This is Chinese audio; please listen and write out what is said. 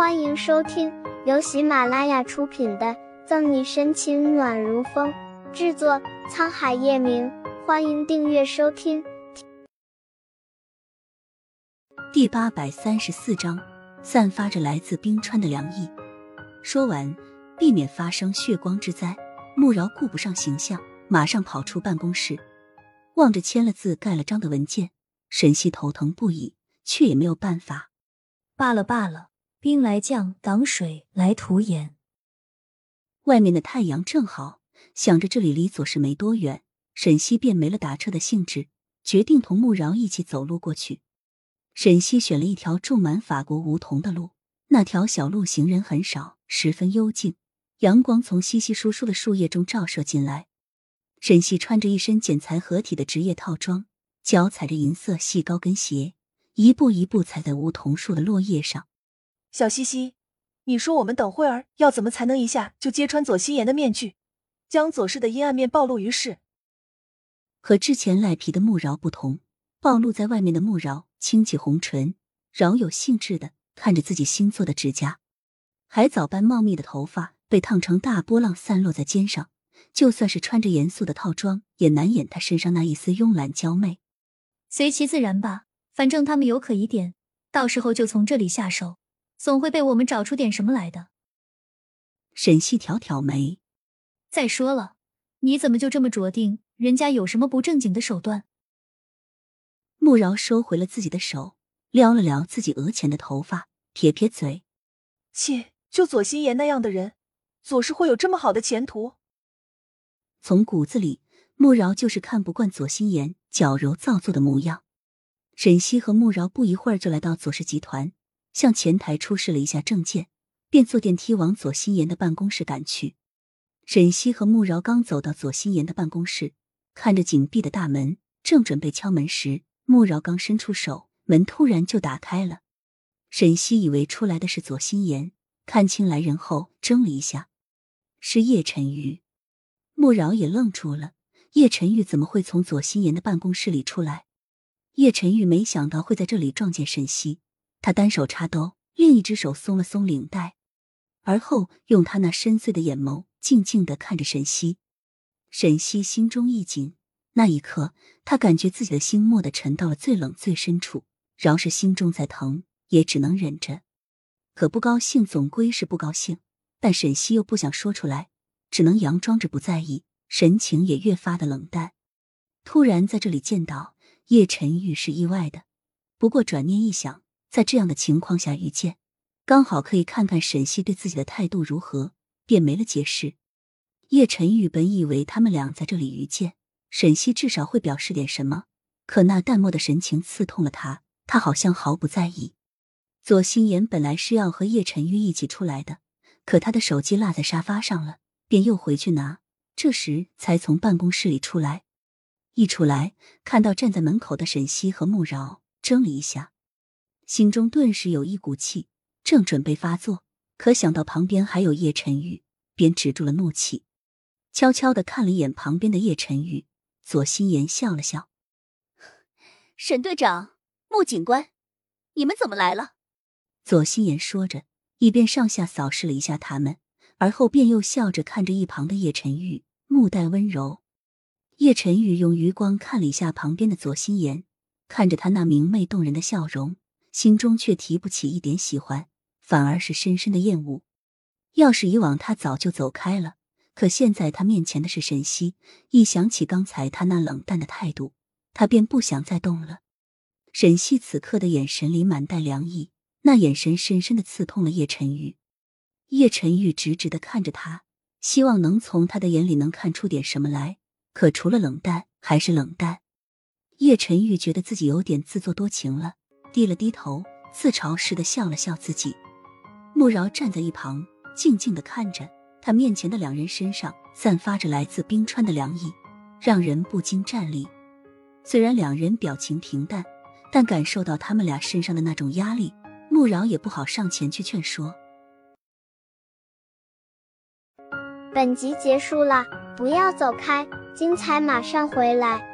欢迎收听由喜马拉雅出品的《赠你深情暖如风》，制作沧海夜明。欢迎订阅收听。第八百三十四章，散发着来自冰川的凉意。说完，避免发生血光之灾，穆饶顾不上形象，马上跑出办公室，望着签了字、盖了章的文件，沈西头疼不已，却也没有办法。罢了罢了。兵来将挡水来土掩。外面的太阳正好，想着这里离左氏没多远，沈西便没了打车的兴致，决定同穆饶一起走路过去。沈西选了一条种满法国梧桐的路，那条小路行人很少，十分幽静，阳光从稀稀疏疏的树叶中照射进来。沈西穿着一身剪裁合体的职业套装，脚踩着银色细高跟鞋，一步一步踩在梧桐树的落叶上。小西西，你说我们等会儿要怎么才能一下就揭穿左心言的面具，将左氏的阴暗面暴露于世？和之前赖皮的穆饶不同，暴露在外面的穆饶轻启红唇，饶有兴致的看着自己新做的指甲，海藻般茂密的头发被烫成大波浪散落在肩上，就算是穿着严肃的套装，也难掩他身上那一丝慵懒娇媚。随其自然吧，反正他们有可疑点，到时候就从这里下手。总会被我们找出点什么来的。沈西挑挑眉，再说了，你怎么就这么着定？人家有什么不正经的手段？穆饶收回了自己的手，撩了撩自己额前的头发，撇撇嘴：“切，就左心言那样的人，左氏会有这么好的前途？”从骨子里，穆饶就是看不惯左心言矫揉造作的模样。沈西和穆饶不一会儿就来到左氏集团。向前台出示了一下证件，便坐电梯往左心言的办公室赶去。沈西和穆饶刚走到左心言的办公室，看着紧闭的大门，正准备敲门时，穆饶刚伸出手，门突然就打开了。沈西以为出来的是左心言，看清来人后怔了一下，是叶晨玉。穆饶也愣住了，叶晨玉怎么会从左心言的办公室里出来？叶晨玉没想到会在这里撞见沈西。他单手插兜，另一只手松了松领带，而后用他那深邃的眼眸静静的看着沈西。沈西心中一紧，那一刻，他感觉自己的心蓦地沉到了最冷最深处。饶是心中再疼，也只能忍着。可不高兴总归是不高兴，但沈西又不想说出来，只能佯装着不在意，神情也越发的冷淡。突然在这里见到叶晨玉是意外的，不过转念一想。在这样的情况下遇见，刚好可以看看沈西对自己的态度如何，便没了解释。叶晨玉本以为他们俩在这里遇见，沈西至少会表示点什么，可那淡漠的神情刺痛了他，他好像毫不在意。左心言本来是要和叶晨玉一起出来的，可他的手机落在沙发上了，便又回去拿，这时才从办公室里出来。一出来，看到站在门口的沈西和穆饶，怔了一下。心中顿时有一股气，正准备发作，可想到旁边还有叶晨玉，便止住了怒气，悄悄的看了一眼旁边的叶晨玉。左心言笑了笑：“沈队长、穆警官，你们怎么来了？”左心言说着，一边上下扫视了一下他们，而后便又笑着看着一旁的叶晨玉，目带温柔。叶晨玉用余光看了一下旁边的左心言，看着他那明媚动人的笑容。心中却提不起一点喜欢，反而是深深的厌恶。要是以往，他早就走开了。可现在他面前的是沈西，一想起刚才他那冷淡的态度，他便不想再动了。沈西此刻的眼神里满带凉意，那眼神深深的刺痛了叶晨玉。叶晨玉直直的看着他，希望能从他的眼里能看出点什么来，可除了冷淡还是冷淡。叶晨玉觉得自己有点自作多情了。低了低头，自嘲似的笑了笑自己。穆饶站在一旁，静静的看着他面前的两人身上散发着来自冰川的凉意，让人不禁战栗。虽然两人表情平淡，但感受到他们俩身上的那种压力，穆饶也不好上前去劝说。本集结束了，不要走开，精彩马上回来。